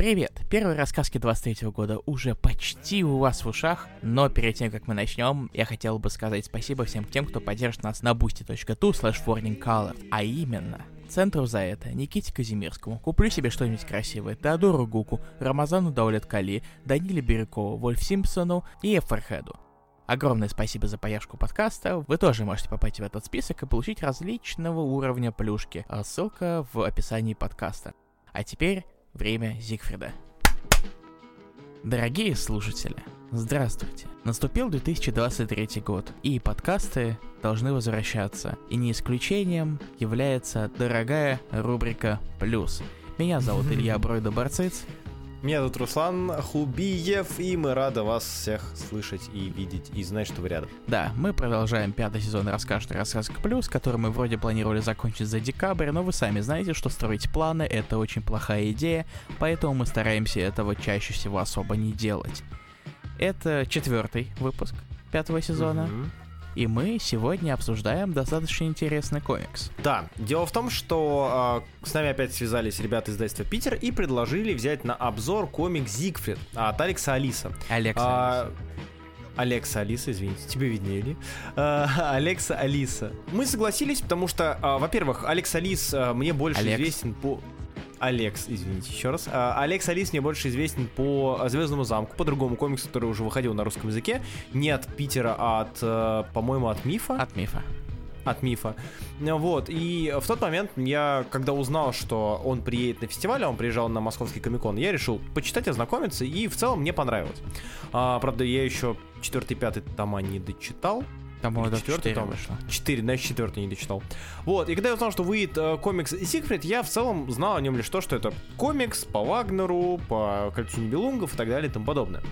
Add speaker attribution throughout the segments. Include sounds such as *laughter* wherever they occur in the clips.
Speaker 1: Привет! Первые рассказки 23 года уже почти у вас в ушах, но перед тем, как мы начнем, я хотел бы сказать спасибо всем тем, кто поддержит нас на boosty.tu slash а именно Центру за это, Никите Казимирскому, Куплю себе что-нибудь красивое, Теодору Гуку, Рамазану Даулет Кали, Даниле Бирюкову, Вольф Симпсону и Эферхеду. Огромное спасибо за поддержку подкаста. Вы тоже можете попасть в этот список и получить различного уровня плюшки. Ссылка в описании подкаста. А теперь время Зигфрида. Дорогие слушатели, здравствуйте. Наступил 2023 год, и подкасты должны возвращаться. И не исключением является дорогая рубрика «Плюс». Меня зовут *laughs* Илья Бройда-Барциц,
Speaker 2: меня зовут Руслан Хубиев, и мы рады вас всех слышать и видеть, и знать, что вы рядом.
Speaker 1: Да, мы продолжаем пятый сезон «Расскажет рассказка плюс», который мы вроде планировали закончить за декабрь, но вы сами знаете, что строить планы — это очень плохая идея, поэтому мы стараемся этого чаще всего особо не делать. Это четвертый выпуск пятого сезона. Mm-hmm. И мы сегодня обсуждаем достаточно интересный комикс.
Speaker 2: Да, дело в том, что э, с нами опять связались ребята из издательства Питер и предложили взять на обзор комикс Зигфрид от Алекса Алиса.
Speaker 1: Алекса а, Алиса.
Speaker 2: Алекса Алиса, извините, тебе виднее, ли? А, *laughs* Алекса Алиса. Мы согласились, потому что, а, во-первых, Алекс Алис а, мне больше Алекс. известен по... Алекс, извините еще раз. А, Алекс Алис мне больше известен по Звездному замку, по другому комиксу, который уже выходил на русском языке. Не от Питера, а от, э, по-моему, от Мифа.
Speaker 1: От Мифа
Speaker 2: от мифа. Вот, и в тот момент я, когда узнал, что он приедет на фестиваль, а он приезжал на московский комикон, я решил почитать, ознакомиться, и в целом мне понравилось. А, правда, я еще четвертый, пятый тома не дочитал,
Speaker 1: там, по-моему, четвертый том вышло.
Speaker 2: Четыре, значит, четвертый не дочитал. Вот, и когда я узнал, что выйдет э, комикс Сигфрид, я в целом знал о нем лишь то, что это комикс по Вагнеру, по Кольцу Нибелунгов и так далее и тому подобное.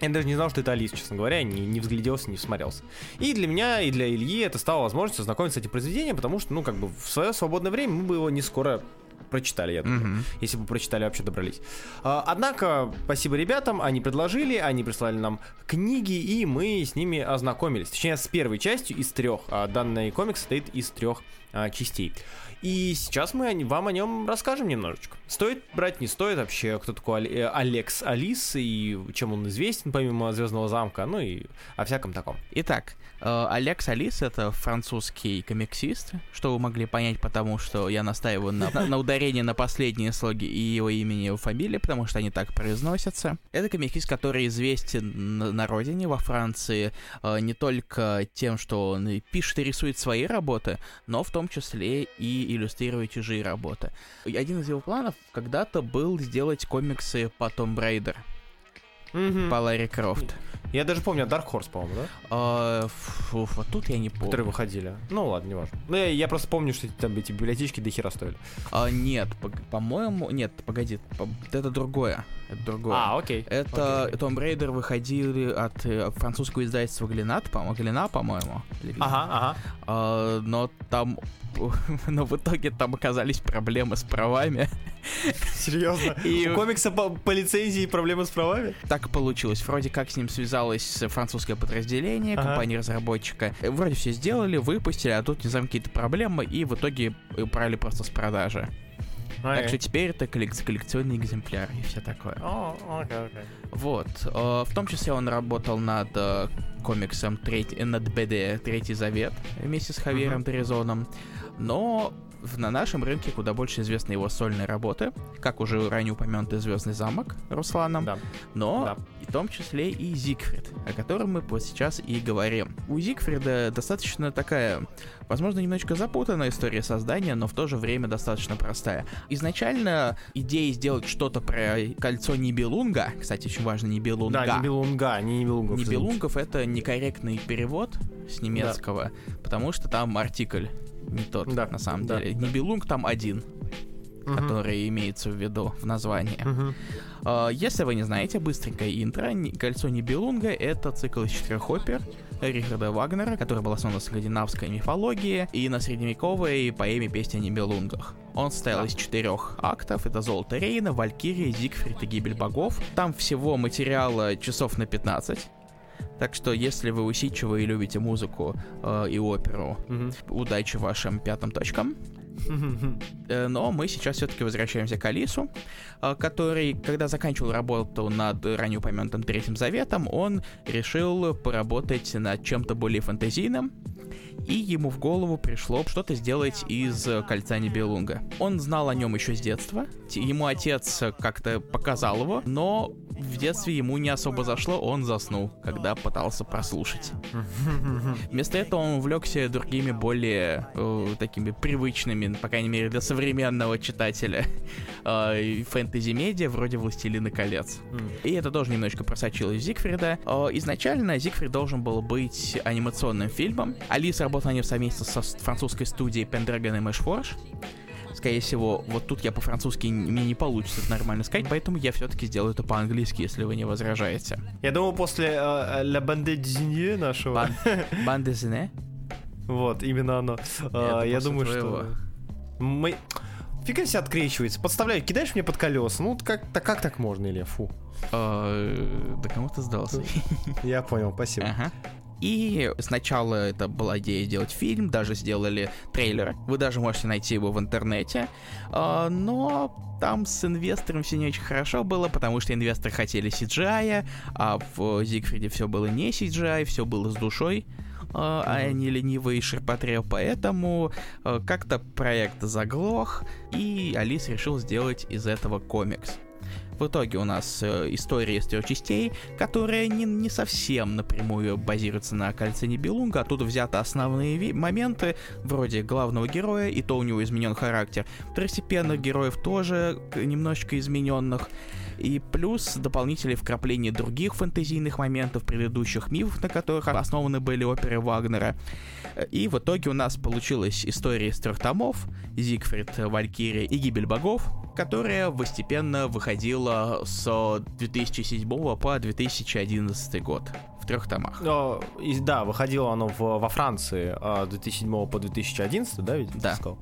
Speaker 2: Я даже не знал, что это Алис, честно говоря, не, не взгляделся, не всмотрелся. И для меня, и для Ильи это стало возможностью знакомиться с этим произведением, потому что, ну, как бы в свое свободное время мы бы его не скоро прочитали, я думаю. Mm-hmm. Если бы прочитали, вообще добрались. А, однако, спасибо ребятам, они предложили, они прислали нам книги, и мы с ними ознакомились. Точнее, с первой частью из трех. А данный комикс состоит из трех а, частей. И сейчас мы вам о нем расскажем немножечко. Стоит брать, не стоит вообще, кто такой э, Алекс Алис и чем он известен помимо Звездного замка, ну и о всяком таком.
Speaker 1: Итак, э, Алекс Алис это французский комиксист, что вы могли понять, потому что я настаиваю на, на, ударении на последние слоги и его имени, и его фамилии, потому что они так произносятся. Это комиксист, который известен на, на родине, во Франции, э, не только тем, что он пишет и рисует свои работы, но в том числе и иллюстрирует чужие работы. Один из его планов когда-то был сделать комиксы по Том Брейдер. Mm-hmm. По Ларри Крофт.
Speaker 2: Я даже помню Dark Horse, по-моему, да?
Speaker 1: А, фу, вот тут я не помню.
Speaker 2: Которые выходили. Ну ладно, не важно. Ну, я, я просто помню, что там эти библиотечки до хера стоили.
Speaker 1: А, нет, по-моему, нет, погоди, по это другое. Это другое.
Speaker 2: А, окей.
Speaker 1: Это окей. Том Брейдер выходили от э, французского издательства Глинат, по-моему, Глина, по-моему.
Speaker 2: Ага, ага.
Speaker 1: А, но там *laughs* но в итоге там оказались проблемы с правами.
Speaker 2: Серьезно? И... У комикса по, по лицензии проблемы с правами?
Speaker 1: Так получилось. Вроде как с ним связалось французское подразделение, ага. компания разработчика. Вроде все сделали, выпустили, а тут не знаю какие-то проблемы, и в итоге убрали просто с продажи. Okay. Так что теперь это коллек- коллекционный экземпляр и все такое.
Speaker 2: Oh, okay, okay.
Speaker 1: Вот. Э, в том числе он работал над э, комиксом третий, над БД Третий Завет вместе с Хавьером uh-huh. Терезоном. Но на нашем рынке куда больше известны его сольные работы, как уже ранее упомянутый Звездный замок Русланом, да. но да. в том числе и Зигфрид, о котором мы вот сейчас и говорим. У Зигфрида достаточно такая, возможно, немножечко запутанная история создания, но в то же время достаточно простая. Изначально идея сделать что-то про кольцо Нибелунга, кстати, очень важно Нибелунга.
Speaker 2: Да, Нибелунга, не Нибелунгов.
Speaker 1: Нибелунгов это некорректный перевод с немецкого, да. потому что там артикль не тот, да. на самом да. деле. Нибелунг там один, угу. который имеется в виду в названии. Угу. Uh, если вы не знаете, быстренькое интро. Кольцо Нибелунга — это цикл из четырех опер Рихарда Вагнера, который был основан на скандинавской мифологии и на средневековой поэме «Песня о Нибелунгах». Он состоял да. из четырех актов. Это «Золото Рейна», «Валькирия», «Зигфрид» и «Гибель богов». Там всего материала часов на 15. Так что, если вы усидчивы и любите музыку э, и оперу, угу. удачи вашим пятым точкам. Э, но мы сейчас все-таки возвращаемся к Алису, э, который, когда заканчивал работу над ранее упомянутым Третьим Заветом, он решил поработать над чем-то более фантазийным, и ему в голову пришло что-то сделать из кольца Нибелунга. Он знал о нем еще с детства, ему отец как-то показал его, но в детстве ему не особо зашло, он заснул, когда пытался прослушать. Вместо этого он увлекся другими более э, такими привычными, по крайней мере для современного читателя, *laughs* э, фэнтези-медиа вроде «Властелина колец». И это тоже немножечко просочилось Зигфрида. Э, изначально Зигфрид должен был быть анимационным фильмом. Алиса работала на нем совместно со французской студией Pendragon и Meshforge скорее всего, вот тут я по-французски мне не получится это нормально сказать, поэтому я все-таки сделаю это по-английски, если вы не возражаете.
Speaker 2: Я думаю, после uh, La Bande Dessinée нашего... *laughs*
Speaker 1: Bande Dessinée?
Speaker 2: Вот, именно оно. Uh, я думаю, что... Мы... Фига себе открещивается. Подставляю, кидаешь мне под колеса. Ну, как, так, как так можно, Илья? Фу.
Speaker 1: Да кому ты сдался?
Speaker 2: Я понял, спасибо. Ага.
Speaker 1: И сначала это была идея сделать фильм, даже сделали трейлер. Вы даже можете найти его в интернете. А, но там с инвестором все не очень хорошо было, потому что инвесторы хотели CGI, а в Зигфриде все было не CGI, все было с душой а они ленивые ширпотреб, поэтому а, как-то проект заглох, и Алис решил сделать из этого комикс. В итоге у нас э, история из трех частей, которая не, не совсем напрямую базируется на кольце Нибелунга, оттуда взяты основные моменты, вроде главного героя, и то у него изменен характер. Второстепенных героев тоже немножечко измененных и плюс дополнительные вкрапления других фэнтезийных моментов, предыдущих мифов, на которых основаны были оперы Вагнера. И в итоге у нас получилась история из трех томов Зигфрид, Валькирия и Гибель богов, которая постепенно выходила с 2007 по 2011 год трех томах.
Speaker 2: И, да, выходило оно в, во Франции с 2007 по 2011, да, ведь?
Speaker 1: Да. Сказал?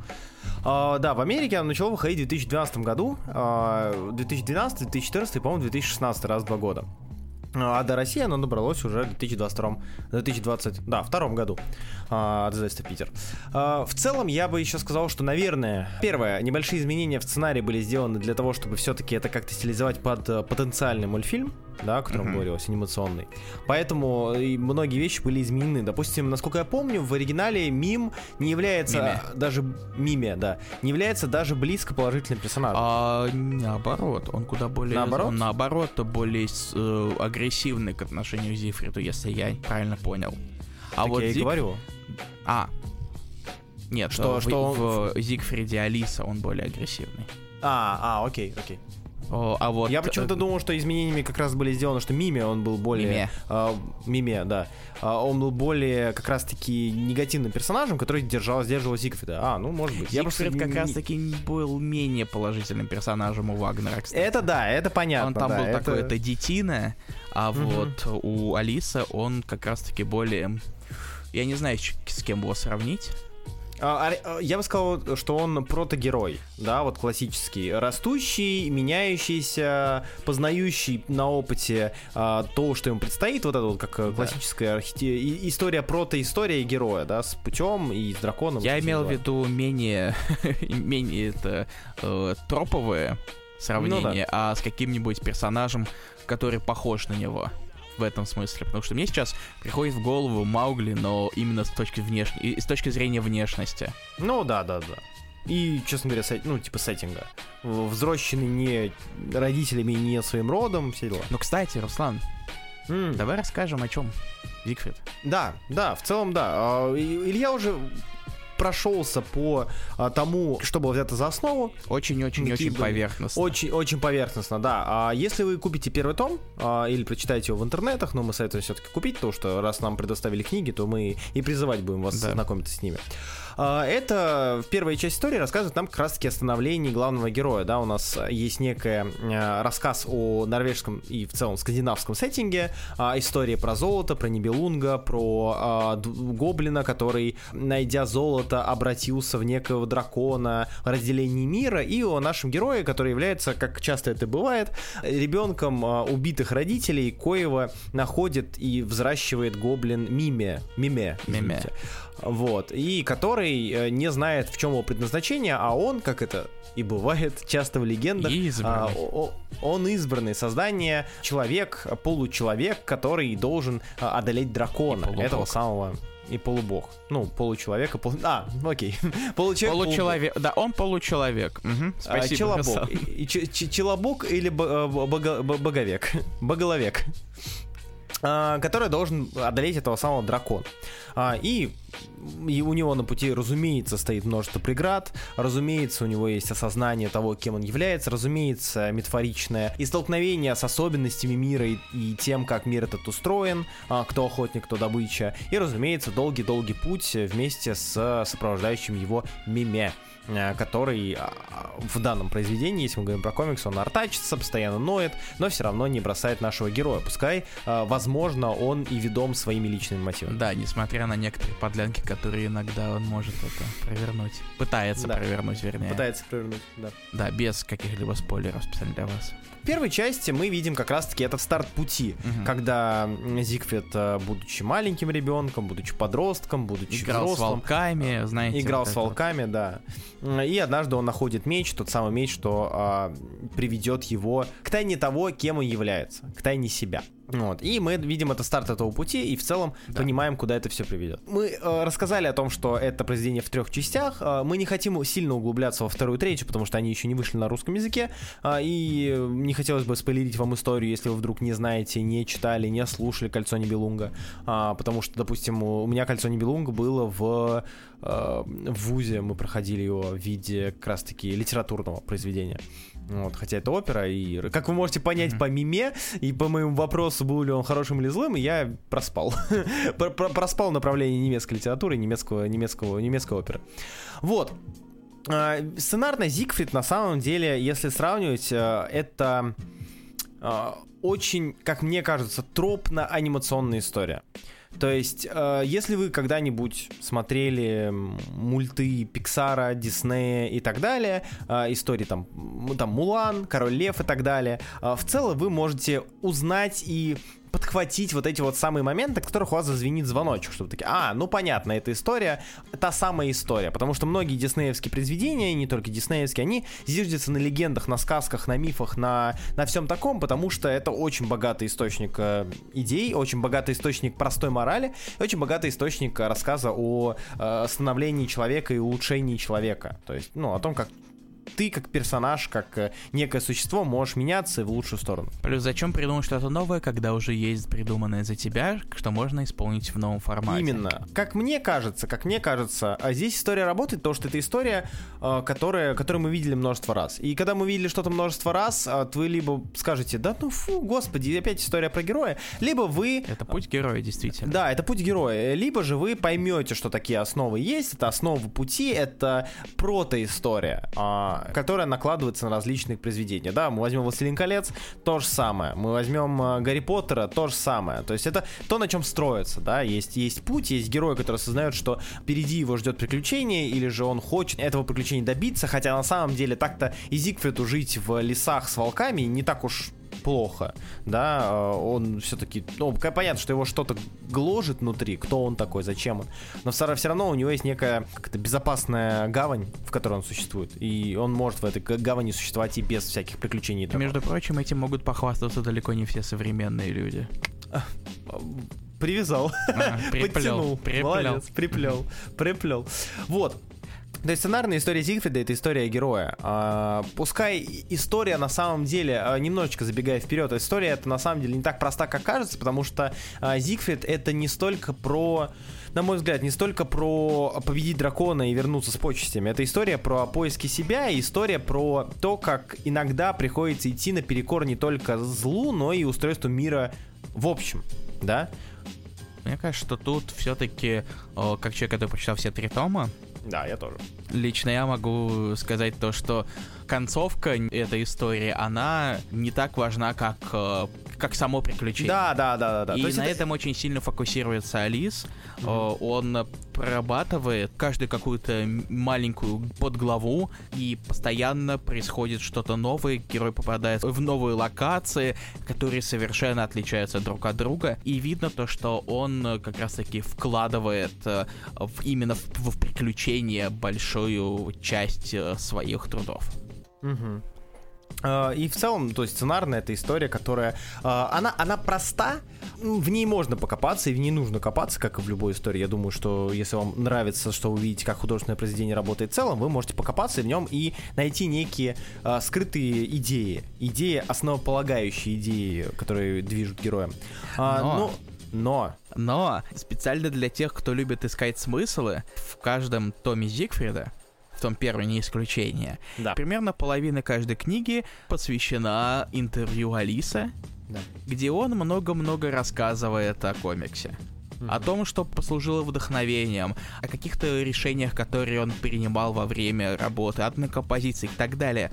Speaker 2: Uh, да, в Америке оно начало выходить в 2012 году, uh, 2012, 2014 и, по-моему, 2016, раз в два года. А до России оно набралось уже в 2022, 2020, да, втором году а, от издательства Питер. А, в целом, я бы еще сказал, что, наверное, первое, небольшие изменения в сценарии были сделаны для того, чтобы все-таки это как-то стилизовать под э, потенциальный мультфильм, да, о котором mm-hmm. говорилось, анимационный. Поэтому и многие вещи были изменены. Допустим, насколько я помню, в оригинале мим не является Миме. даже миме, да, не является даже близко положительным персонажем.
Speaker 1: А, наоборот, он куда более
Speaker 2: наоборот,
Speaker 1: он, наоборот более э, агрессивный к отношению к Зифриту, если я правильно понял.
Speaker 2: А так вот я Зиг... и говорю.
Speaker 1: А. Нет, что, в, что в, в Зигфриде Алиса он более агрессивный.
Speaker 2: А, а, окей, окей.
Speaker 1: О, а вот...
Speaker 2: Я почему-то думал, что изменениями как раз были сделаны, что Миме он был более... Миме. Э, Миме, да. Э, он был более как раз-таки негативным персонажем, который держал, сдерживал Зигфрида. А, ну, может быть.
Speaker 1: Зигфрид я просто... как раз-таки был менее положительным персонажем у Вагнера,
Speaker 2: кстати. Это да, это понятно.
Speaker 1: Он там
Speaker 2: да,
Speaker 1: был
Speaker 2: это...
Speaker 1: такой, это детина, а угу. вот у Алисы он как раз-таки более... Я не знаю, с кем его сравнить.
Speaker 2: А, а, я бы сказал, что он протогерой, да, вот классический, растущий, меняющийся, познающий на опыте а, то, что ему предстоит, вот это вот как да. классическая архите... история протоистория героя, да, с путем и с драконом.
Speaker 1: Я имел в виду менее, *laughs* менее это э, троповое сравнение, ну, да. а с каким-нибудь персонажем, который похож на него в этом смысле, потому что мне сейчас приходит в голову Маугли, но именно с точки, внеш... с точки зрения внешности.
Speaker 2: Ну да, да, да. И, честно говоря, сет, ну, типа сеттинга. Взросленный не родителями, не своим родом, все дела.
Speaker 1: Ну, кстати, Руслан, mm. давай расскажем о чем Зигфрид.
Speaker 2: Да, да, в целом, да. А, Илья уже прошелся по а, тому, что было взято за основу.
Speaker 1: Очень-очень-очень поверхностно.
Speaker 2: Очень, очень поверхностно, да. А если вы купите первый том а, или прочитаете его в интернетах, но мы советуем все-таки купить, потому что раз нам предоставили книги, то мы и призывать будем вас да. знакомиться с ними. А, это в первой части истории рассказывает нам как раз-таки о становлении главного героя. Да, у нас есть некий а, рассказ о норвежском и в целом скандинавском сеттинге, а, история про золото, про Нибелунга, про гоблина, который, найдя золото, обратился в некого дракона, разделение мира, и о нашем герое, который является, как часто это бывает, ребенком убитых родителей, коего находит и взращивает гоблин Миме. Миме.
Speaker 1: Миме.
Speaker 2: Вот. И который э, не знает, в чем его предназначение, а он, как это и бывает *laughs* часто в легендах. А, он избранный создание, человек, получеловек, который должен а, одолеть дракона, этого самого и полубог. Ну, получеловека, пол... А, окей. *laughs*
Speaker 1: Получеловек, Получеловек, полубог. да, он получеловек. Угу,
Speaker 2: спасибо. А, челобог. И, челобог или э, боговек? *laughs* Боголовек. А, который должен одолеть этого самого дракона. А, и, и у него на пути, разумеется, стоит множество преград, разумеется, у него есть осознание того, кем он является, разумеется, метафоричное и столкновение с особенностями мира и, и тем, как мир этот устроен, а, кто охотник, кто добыча, и, разумеется, долгий-долгий путь вместе с сопровождающим его миме. Э, который а, в данном произведении, если мы говорим про комикс, он артачится, постоянно ноет, но все равно не бросает нашего героя. Пускай, э, возможно, он и ведом своими личными мотивами.
Speaker 1: Да, несмотря на некоторые подлянки, которые иногда он может это провернуть. Пытается да. провернуть, вернее.
Speaker 2: Пытается провернуть, да.
Speaker 1: Да, без каких-либо спойлеров специально для вас.
Speaker 2: В первой части мы видим как раз-таки этот старт пути, угу. когда Зигфрид, э, будучи маленьким ребенком, будучи подростком, будучи
Speaker 1: играл
Speaker 2: взрослым,
Speaker 1: с волками, знаете.
Speaker 2: Играл вот с волками, вот. да. И однажды он находит меч, тот самый меч, что а, приведет его к тайне того, кем он является, к тайне себя. Вот. И мы видим это старт этого пути и в целом да. понимаем, куда это все приведет. Мы э, рассказали о том, что это произведение в трех частях. Э, мы не хотим сильно углубляться во вторую и третью, потому что они еще не вышли на русском языке. Э, и не хотелось бы спойлерить вам историю, если вы вдруг не знаете, не читали, не слушали «Кольцо Нибелунга». Э, потому что, допустим, у меня «Кольцо Нибелунга» было в, э, в ВУЗе. Мы проходили его в виде как раз-таки литературного произведения. Вот, хотя это опера, и как вы можете понять mm-hmm. по миме и по моему вопросу, был ли он хорошим или злым, я проспал. *laughs* проспал направление немецкой литературы, немецкого, немецкого, немецкой оперы. Вот. А, сценарно Зигфрид, на самом деле, если сравнивать, э, это э, очень, как мне кажется, тропно-анимационная история. То есть, э, если вы когда-нибудь смотрели мульты Пиксара, Диснея и так далее, э, истории там, там Мулан, Король Лев и так далее, э, в целом вы можете узнать и подхватить вот эти вот самые моменты, которых у вас зазвенит звоночек, чтобы такие, а, ну понятно, эта история, та самая история, потому что многие диснеевские произведения, не только диснеевские, они зиждятся на легендах, на сказках, на мифах, на, на всем таком, потому что это очень богатый источник э, идей, очень богатый источник простой морали, очень богатый источник рассказа о э, становлении человека и улучшении человека, то есть, ну, о том, как ты как персонаж, как э, некое существо можешь меняться в лучшую сторону.
Speaker 1: Плюс зачем придумать что-то новое, когда уже есть придуманное за тебя, что можно исполнить в новом формате?
Speaker 2: Именно. Как мне кажется, как мне кажется, а здесь история работает, потому что это история, э, которая, которую мы видели множество раз. И когда мы видели что-то множество раз, а, вы либо скажете, да ну фу, господи, опять история про героя, либо вы...
Speaker 1: Это путь героя, действительно.
Speaker 2: Да, это путь героя. Либо же вы поймете, что такие основы есть, это основы пути, это протоистория а, которая накладывается на различные произведения. Да, мы возьмем «Властелин колец», то же самое. Мы возьмем э, «Гарри Поттера», то же самое. То есть это то, на чем строится, да. Есть, есть путь, есть герой, который осознает, что впереди его ждет приключение, или же он хочет этого приключения добиться, хотя на самом деле так-то и Зигфриду жить в лесах с волками не так уж плохо, да, э, он все-таки, ну, понятно, что его что-то гложет внутри, кто он такой, зачем он, но все равно у него есть некая как-то безопасная гавань, в которой он существует, и он может в этой гавани существовать и без всяких приключений.
Speaker 1: И, между прочим, этим могут похвастаться далеко не все современные люди.
Speaker 2: Привязал. Ага, приплел, Подтянул. Приплел. Молодец, приплел. Приплел. Вот. То есть сценарная история Зигфрида — это история героя. А, пускай история на самом деле, а, немножечко забегая вперед, история это на самом деле не так проста, как кажется, потому что а, Зигфрид — это не столько про на мой взгляд, не столько про победить дракона и вернуться с почестями. Это история про поиски себя и история про то, как иногда приходится идти наперекор не только злу, но и устройству мира в общем, да?
Speaker 1: Мне кажется, что тут все-таки, как человек, который прочитал все три тома,
Speaker 2: да, я тоже.
Speaker 1: Лично я могу сказать то, что концовка этой истории, она не так важна, как э, как само приключение.
Speaker 2: Да, да, да, да. да.
Speaker 1: И на это... этом очень сильно фокусируется Алис. Mm-hmm. Он прорабатывает каждую какую-то маленькую подглаву, и постоянно происходит что-то новое. Герой попадает в новые локации, которые совершенно отличаются друг от друга. И видно то, что он как раз-таки вкладывает э, в, именно в, в приключения большую часть э, своих трудов.
Speaker 2: Угу. Uh, и в целом, то есть сценарная эта история, которая, uh, она, она проста, в ней можно покопаться, и в ней нужно копаться, как и в любой истории. Я думаю, что если вам нравится, что вы видите, как художественное произведение работает в целом, вы можете покопаться в нем и найти некие uh, скрытые идеи, идеи, основополагающие идеи, которые движут героем.
Speaker 1: Но... Но... Но специально для тех, кто любит искать смыслы, в каждом томе Зигфрида том первый не исключение. Да. Примерно половина каждой книги посвящена интервью Алиса, да. где он много-много рассказывает о комиксе. Mm-hmm. О том, что послужило вдохновением, о каких-то решениях, которые он принимал во время работы, одной композиции и так далее.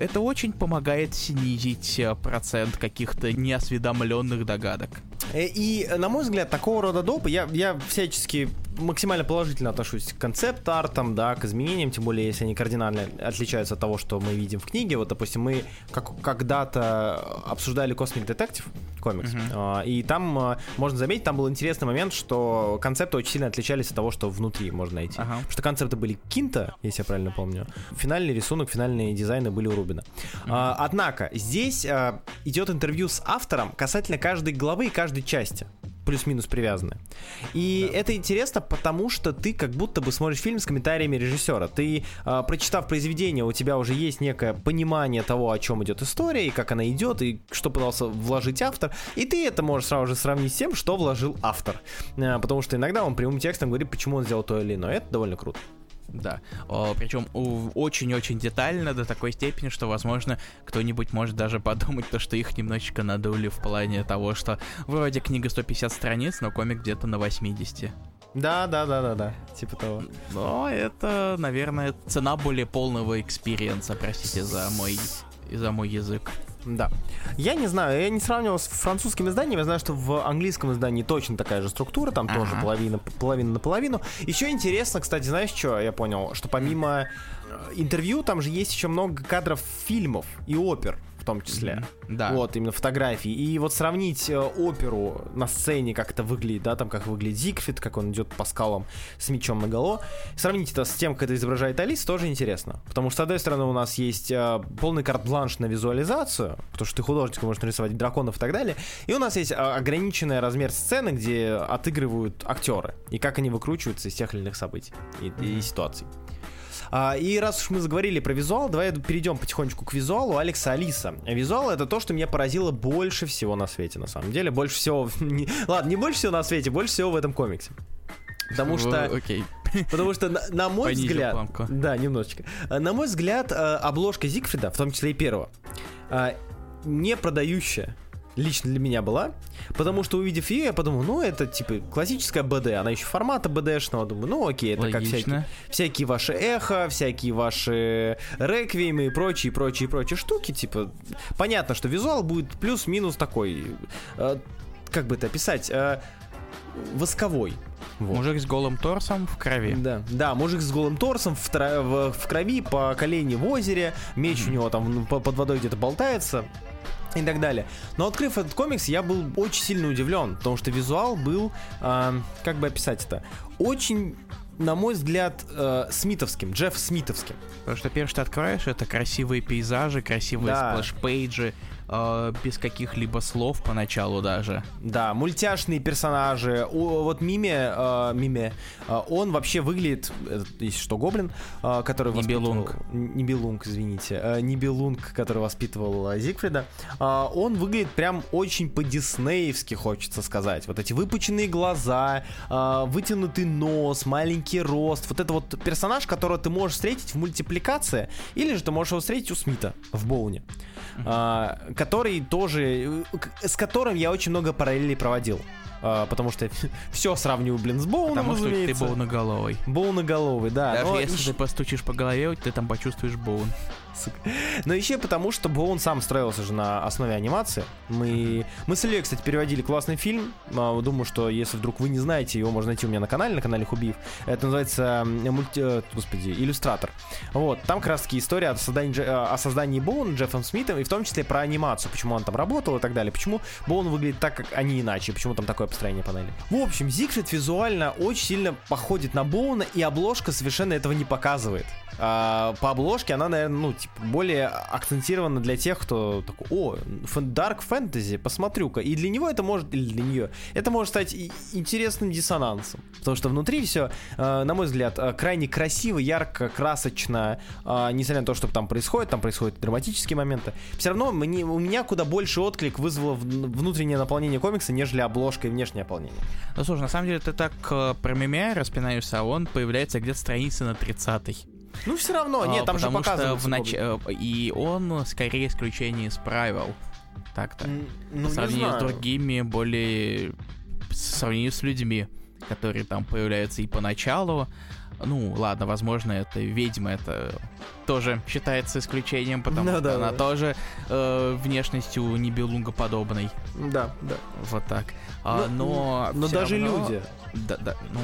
Speaker 1: Это очень помогает снизить э, процент каких-то неосведомленных догадок.
Speaker 2: Э, и, на мой взгляд, такого рода доп, я, я всячески максимально положительно отношусь к концепт-артам, да, к изменениям, тем более, если они кардинально отличаются от того, что мы видим в книге. Вот, допустим, мы как, когда-то обсуждали Cosmic Detective комикс, uh-huh. и там, а, можно заметить, там был интересный момент, что концепты очень сильно отличались от того, что внутри можно найти. Uh-huh. Потому что концепты были Кинта, если я правильно помню. Финальный рисунок, финальные дизайны были у Рубина. Uh-huh. Однако, здесь идет интервью с автором касательно каждой главы и каждой части плюс-минус привязаны. И да. это интересно, потому что ты как будто бы смотришь фильм с комментариями режиссера. Ты, э, прочитав произведение, у тебя уже есть некое понимание того, о чем идет история, и как она идет, и что пытался вложить автор. И ты это можешь сразу же сравнить с тем, что вложил автор. Э, потому что иногда он прямым текстом говорит, почему он сделал то или иное. Это довольно круто.
Speaker 1: Да. Причем очень-очень детально до такой степени, что, возможно, кто-нибудь может даже подумать, то, что их немножечко надули в плане того, что вроде книга 150 страниц, но комикс где-то на 80.
Speaker 2: Да, да, да, да, да, типа того.
Speaker 1: Но это, наверное, цена более полного experience а, простите за мой, за мой язык.
Speaker 2: Да. Я не знаю, я не сравнивал с французским изданием, я знаю, что в английском издании точно такая же структура, там ага. тоже половина, половина на половину. Еще интересно, кстати, знаешь что, я понял, что помимо э, интервью там же есть еще много кадров фильмов и опер том числе. Mm-hmm. Да. Вот, именно фотографии. И вот сравнить э, оперу на сцене, как это выглядит, да, там как выглядит Зигфрид, как он идет по скалам с мечом наголо, сравнить это с тем, как это изображает Алис, тоже интересно. Потому что, с одной стороны, у нас есть э, полный карт-бланш на визуализацию, потому что ты художник, можешь нарисовать драконов и так далее. И у нас есть э, ограниченный размер сцены, где отыгрывают актеры, и как они выкручиваются из тех или иных событий и, mm-hmm. и ситуаций. А, и раз уж мы заговорили про визуал, давай перейдем потихонечку к визуалу Алекса Алиса. Визуал это то, что меня поразило больше всего на свете, на самом деле. Больше всего... Ладно, не больше всего на свете, больше всего в этом комиксе. Потому что... Окей. Потому что, на, на мой Понизил взгляд... Планку. Да, немножечко. На мой взгляд, э, обложка Зигфрида, в том числе и первого, не продающая лично для меня была, потому что увидев ее, я подумал, ну это типа классическая БД, она еще формата БДшного, думаю, ну окей, это Логично. как всякие, всякие ваши эхо, всякие ваши реквиемы и прочие, прочие, прочие штуки, типа понятно, что визуал будет плюс-минус такой, э, как бы это описать, э, восковой.
Speaker 1: Вот. Мужик с голым торсом в крови.
Speaker 2: Да, да, мужик с голым торсом в, в, в крови, по колени в озере, меч mm-hmm. у него там под водой где-то болтается и так далее. Но открыв этот комикс, я был очень сильно удивлен, потому что визуал был, э, как бы описать это, очень на мой взгляд, э, Смитовским, Джефф Смитовским.
Speaker 1: Потому что первое, что ты открываешь, это красивые пейзажи, красивые да. splash page и, э, без каких-либо слов поначалу даже.
Speaker 2: Да, мультяшные персонажи. О, вот Миме, э, Миме, э, он вообще выглядит, э, если что, гоблин, э, который
Speaker 1: Нибелунг.
Speaker 2: Нибелунг, извините. Э, Нибелунг, который воспитывал э, Зигфрида. Э, он выглядит прям очень по-диснеевски, хочется сказать. Вот эти выпученные глаза, э, вытянутый нос, маленький рост. Вот это вот персонаж, которого ты можешь встретить в мультипликации, или же ты можешь его встретить у Смита в Боуне. Uh-huh который тоже, с которым я очень много параллелей проводил. Uh, потому что *laughs* все сравниваю, блин, с Боуном,
Speaker 1: Потому что ты Боуноголовый.
Speaker 2: Боуноголовый, да.
Speaker 1: Даже но если ты постучишь по голове, ты там почувствуешь Боун.
Speaker 2: Но еще потому, что он сам строился же на основе анимации. Мы, мы с Ильей, кстати, переводили классный фильм. А, думаю, что если вдруг вы не знаете, его можно найти у меня на канале, на канале Хубиев. Это называется мульти... Э, господи, иллюстратор. Вот, там как раз таки история о создании, о создании Боуна Джеффом Смитом, и в том числе про анимацию, почему он там работал и так далее, почему Боун выглядит так, как они иначе, почему там такое построение панели. В общем, Зигфрид визуально очень сильно походит на Боуна, и обложка совершенно этого не показывает. А, по обложке она, наверное, ну, типа, более акцентирована для тех, кто такой, о, Dark Fantasy, посмотрю-ка. И для него это может, или для нее, это может стать интересным диссонансом. Потому что внутри все, а, на мой взгляд, а, крайне красиво, ярко, красочно, несмотря на то, что там происходит, там происходят драматические моменты. Все равно мне, у меня куда больше отклик вызвало внутреннее наполнение комикса, нежели обложка и внешнее наполнение.
Speaker 1: Ну, слушай, на самом деле ты так э, про мемя распинаешься, а он появляется где-то страницы на 30-й.
Speaker 2: Ну, все равно, нет, там
Speaker 1: Потому
Speaker 2: же показывают.
Speaker 1: Нач... Э, и он скорее исключение из правил. Так-то. Ну, по сравнению с другими, более... По сравнению с людьми, которые там появляются и поначалу. Ну, ладно, возможно, это ведьма, это тоже считается исключением, потому ну, что да, она да. тоже э, внешностью небелунга подобной.
Speaker 2: Да, да.
Speaker 1: Вот так. А, но
Speaker 2: но даже равно... люди.
Speaker 1: Да, да, ну,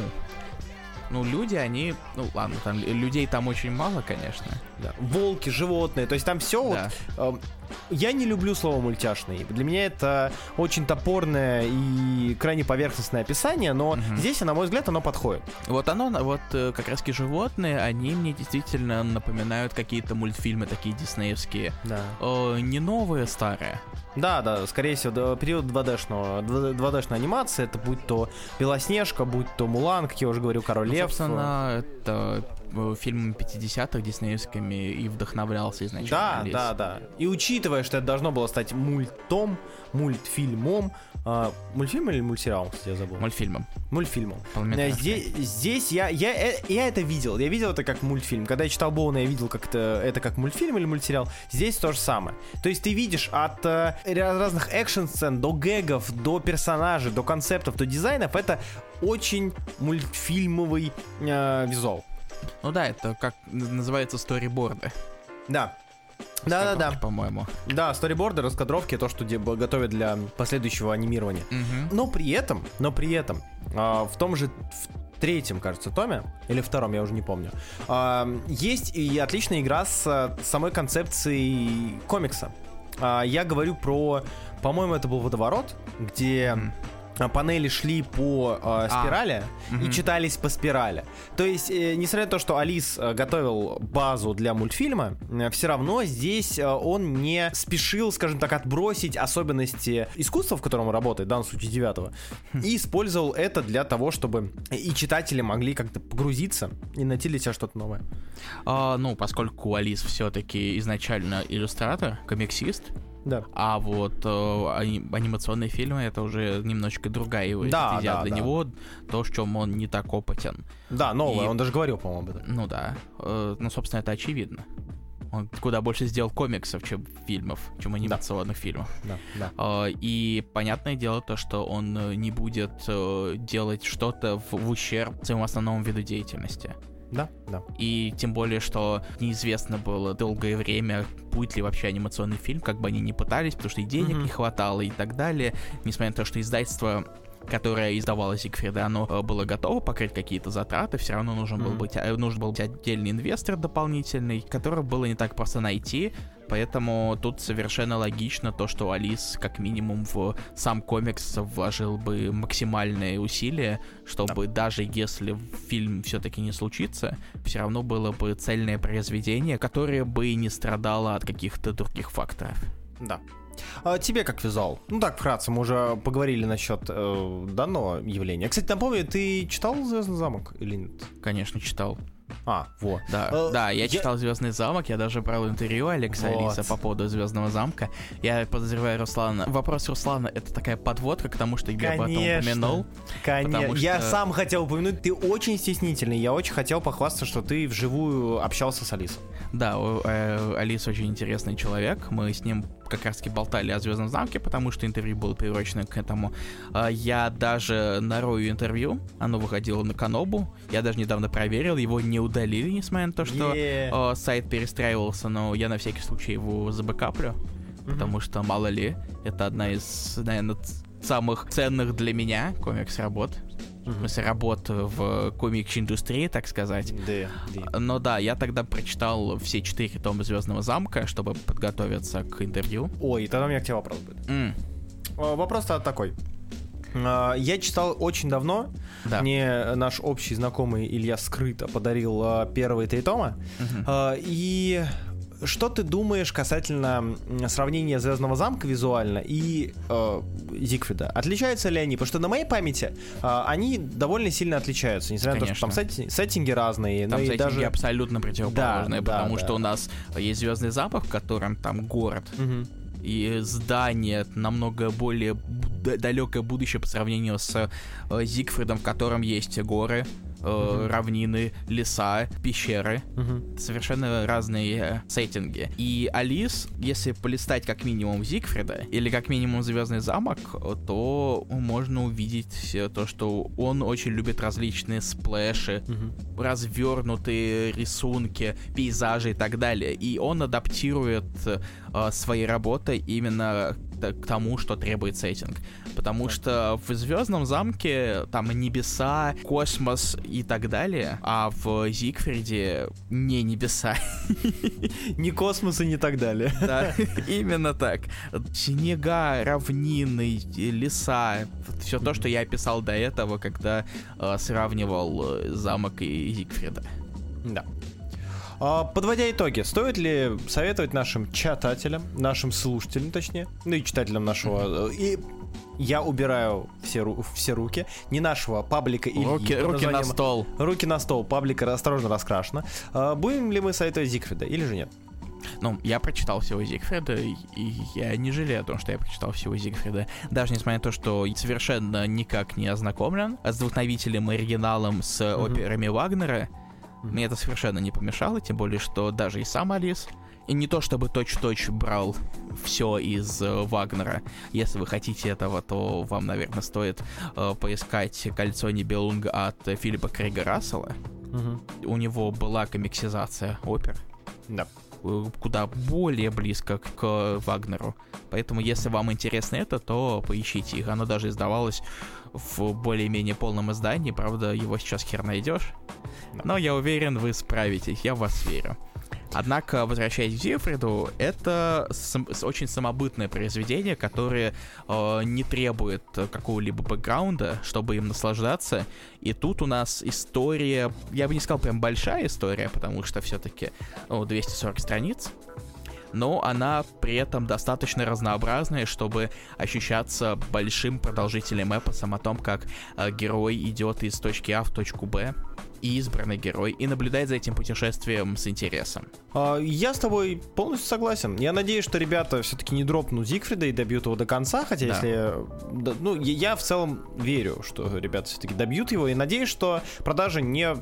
Speaker 1: ну, люди, они, ну, ладно, там людей там очень мало, конечно.
Speaker 2: Да. Волки, животные, то есть там все да. вот... Э, я не люблю слово мультяшный. Для меня это очень топорное и крайне поверхностное описание, но угу. здесь, на мой взгляд, оно подходит.
Speaker 1: Вот оно, вот э, как раз животные, они мне действительно напоминают какие-то мультфильмы такие диснеевские.
Speaker 2: Да.
Speaker 1: Э, не новые, старые.
Speaker 2: Да, да, скорее всего, период 2D-шного, 2D-шной анимации, это будь то Белоснежка, будь то Мулан, как я уже говорил, Король ну, Лев.
Speaker 1: Собственно, это фильмами 50-х диснеевскими и вдохновлялся изначально.
Speaker 2: Да, да, да. И учитывая, что это должно было стать мультом, мультфильмом, а, мультфильм или мультсериал, кстати, я забыл?
Speaker 1: Мультфильмом.
Speaker 2: Мультфильмом. Здесь, здесь я, я, я, э, я это видел. Я видел это как мультфильм. Когда я читал Боуна, я видел как это, это как мультфильм или мультсериал. Здесь то же самое. То есть ты видишь от э, разных экшн-сцен до гэгов, до персонажей, до концептов, до дизайнов. Это очень мультфильмовый э, визуал.
Speaker 1: Ну да, это как называется сториборды.
Speaker 2: Да, да, да, да.
Speaker 1: По-моему.
Speaker 2: Да, сториборды, раскадровки, то, что готовят для последующего анимирования.
Speaker 1: Угу.
Speaker 2: Но при этом, но при этом, э, в том же в третьем, кажется, томе, или втором, я уже не помню, э, есть и отличная игра с самой концепцией комикса. Э, я говорю про, по-моему, это был водоворот, где mm. А, панели шли по э, спирали а, и угу. читались по спирали. То есть, э, несмотря на то, что Алис э, готовил базу для мультфильма, э, все равно здесь э, он не спешил, скажем так, отбросить особенности искусства, в котором он работает, в данном случае девятого, хм. и использовал это для того, чтобы и читатели могли как-то погрузиться и найти для себя что-то новое.
Speaker 1: А, ну, поскольку Алис все-таки изначально иллюстратор, комиксист,
Speaker 2: да.
Speaker 1: А вот э, анимационные фильмы это уже немножечко другая его да. Да, Для да. него то, в чем он не так опытен.
Speaker 2: Да, новое, И... он даже говорил, по-моему, об этом.
Speaker 1: Ну да. Э, ну, собственно, это очевидно. Он куда больше сделал комиксов, чем фильмов, чем анимационных
Speaker 2: да.
Speaker 1: фильмов.
Speaker 2: Да, да.
Speaker 1: Э, и понятное дело то, что он э, не будет э, делать что-то в, в ущерб своему основному виду деятельности.
Speaker 2: Да, да.
Speaker 1: И тем более, что неизвестно было долгое время, будет ли вообще анимационный фильм, как бы они ни пытались, потому что и денег mm-hmm. не хватало и так далее. Несмотря на то, что издательство которое издавало Зигфрида, оно э, было готово покрыть какие-то затраты, все равно нужен, mm-hmm. был быть, э, нужен был быть отдельный инвестор дополнительный, которого было не так просто найти, Поэтому тут совершенно логично то, что Алис как минимум в сам комикс вложил бы максимальные усилия, чтобы да. даже если фильм все-таки не случится, все равно было бы цельное произведение, которое бы не страдало от каких-то других факторов.
Speaker 2: Да. А тебе как визуал? Ну так, вкратце, мы уже поговорили насчет э, данного явления. Кстати, напомню, ты читал Звездный замок или нет?
Speaker 1: Конечно, читал.
Speaker 2: А, вот.
Speaker 1: Да, э, да, я, я читал Звездный замок, я даже брал интервью Алекса вот. Алиса по поводу Звездного замка. Я подозреваю Руслана. Вопрос Руслана это такая подводка к тому, что я об этом упомянул.
Speaker 2: Конечно. Что... Я сам хотел упомянуть, ты очень стеснительный. Я очень хотел похвастаться, что ты вживую общался с Алисой.
Speaker 1: Да, э, Алис очень интересный человек. Мы с ним как раз таки болтали о Звездном замке, потому что интервью было приурочено к этому. А, я даже на Рою интервью, оно выходило на Канобу, я даже недавно проверил, его не удалили, несмотря на то, что yeah. э, сайт перестраивался, но я на всякий случай его забэкаплю, mm-hmm. потому что, мало ли, это одна из, наверное, самых ценных для меня комикс-работ. В смысле, работ в комикс-индустрии, так сказать.
Speaker 2: Да,
Speaker 1: да. Но да, я тогда прочитал все четыре тома Звездного замка, чтобы подготовиться к интервью.
Speaker 2: Ой, тогда у меня к тебе вопрос будет. Mm. Вопрос-то такой. А, я читал очень давно. Да. Мне наш общий знакомый Илья Скрыто подарил а, первые три тома. Угу. И что ты думаешь касательно сравнения Звездного замка визуально и э, Зигфрида? Отличаются ли они? Потому что на моей памяти э, они довольно сильно отличаются, несмотря на то, что там сеттинги, сеттинги разные.
Speaker 1: Там
Speaker 2: но
Speaker 1: сеттинги даже... абсолютно противоположные, да, потому да, что да. у нас есть Звездный замок, в котором там город. Угу и здание намного более далекое будущее по сравнению с э, Зигфридом, в котором есть горы, э, равнины, леса, пещеры. Угу. Совершенно разные э, сеттинги. И Алис, если полистать как минимум Зигфрида или как минимум Звездный замок, то можно увидеть э, то, что он очень любит различные сплэши, угу. развернутые рисунки, пейзажи и так далее. И он адаптирует э, своей работой именно к тому, что требует сеттинг. Потому что в Звездном замке там небеса, космос и так далее, а в Зигфриде не небеса. *laughs*
Speaker 2: Не космос и не так далее. *laughs*
Speaker 1: Да, именно так. Снега, равнины, леса, все то, что я описал до этого, когда э, сравнивал э, замок и Зигфрида.
Speaker 2: Да. А, подводя итоги, стоит ли советовать нашим читателям, нашим слушателям, точнее, ну и читателям нашего, и я убираю все, все руки, не нашего паблика или
Speaker 1: руки, руки на стол.
Speaker 2: Руки на стол, паблика осторожно раскрашено. А, будем ли мы советовать Зигфрида или же нет?
Speaker 1: Ну, я прочитал всего Зигфрида, и я не жалею о том, что я прочитал всего Зигфрида. Даже несмотря на то, что совершенно никак не ознакомлен с вдохновителем и оригиналом с mm-hmm. операми Вагнера, мне это совершенно не помешало, тем более, что даже и сам Алис, и не то чтобы точь-точь брал все из э, Вагнера. Если вы хотите этого, то вам, наверное, стоит э, поискать «Кольцо Нибелунга» от Филиппа Крига Рассела. Угу. У него была комиксизация опер.
Speaker 2: Да
Speaker 1: куда более близко к Вагнеру. Поэтому, если вам интересно это, то поищите их. Оно даже издавалось в более-менее полном издании. Правда, его сейчас хер найдешь. Но я уверен, вы справитесь. Я в вас верю. Однако, возвращаясь к Зигфриду, это сам, очень самобытное произведение, которое э, не требует какого-либо бэкграунда, чтобы им наслаждаться. И тут у нас история, я бы не сказал прям большая история, потому что все-таки ну, 240 страниц но она при этом достаточно разнообразная, чтобы ощущаться большим продолжителем эпосом о том, как э, герой идет из точки А в точку Б, и избранный герой, и наблюдать за этим путешествием с интересом.
Speaker 2: А, я с тобой полностью согласен. Я надеюсь, что ребята все-таки не дропнут Зигфрида и добьют его до конца, хотя да. если... Ну, я в целом верю, что ребята все-таки добьют его, и надеюсь, что продажи не,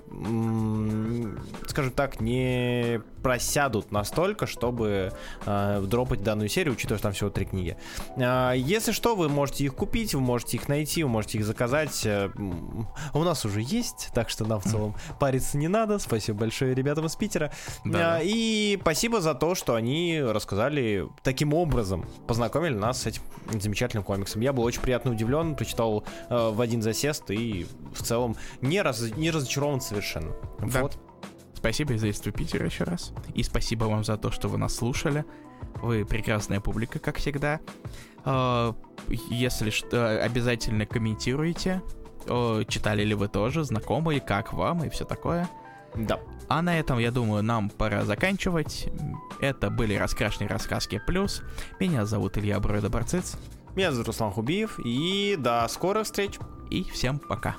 Speaker 2: скажем так, не просядут настолько, чтобы э, дропать данную серию, учитывая, что там всего три книги. Э, если что, вы можете их купить, вы можете их найти, вы можете их заказать. Э, у нас уже есть, так что нам в целом париться не надо. Спасибо большое ребятам из Питера. Да. Э, и спасибо за то, что они рассказали таким образом, познакомили нас с этим замечательным комиксом. Я был очень приятно удивлен, прочитал э, в один засест и в целом не, раз, не разочарован совершенно. Да. Вот.
Speaker 1: Спасибо издательству Питера еще раз. И спасибо вам за то, что вы нас слушали. Вы прекрасная публика, как всегда. А, если что, обязательно комментируйте. Читали ли вы тоже, знакомы, как вам и все такое.
Speaker 2: Да.
Speaker 1: А на этом, я думаю, нам пора заканчивать. Это были раскрашенные рассказки плюс. Меня зовут Илья Бройда Барциц.
Speaker 2: Меня зовут Руслан Хубиев. И до скорых встреч.
Speaker 1: И всем пока.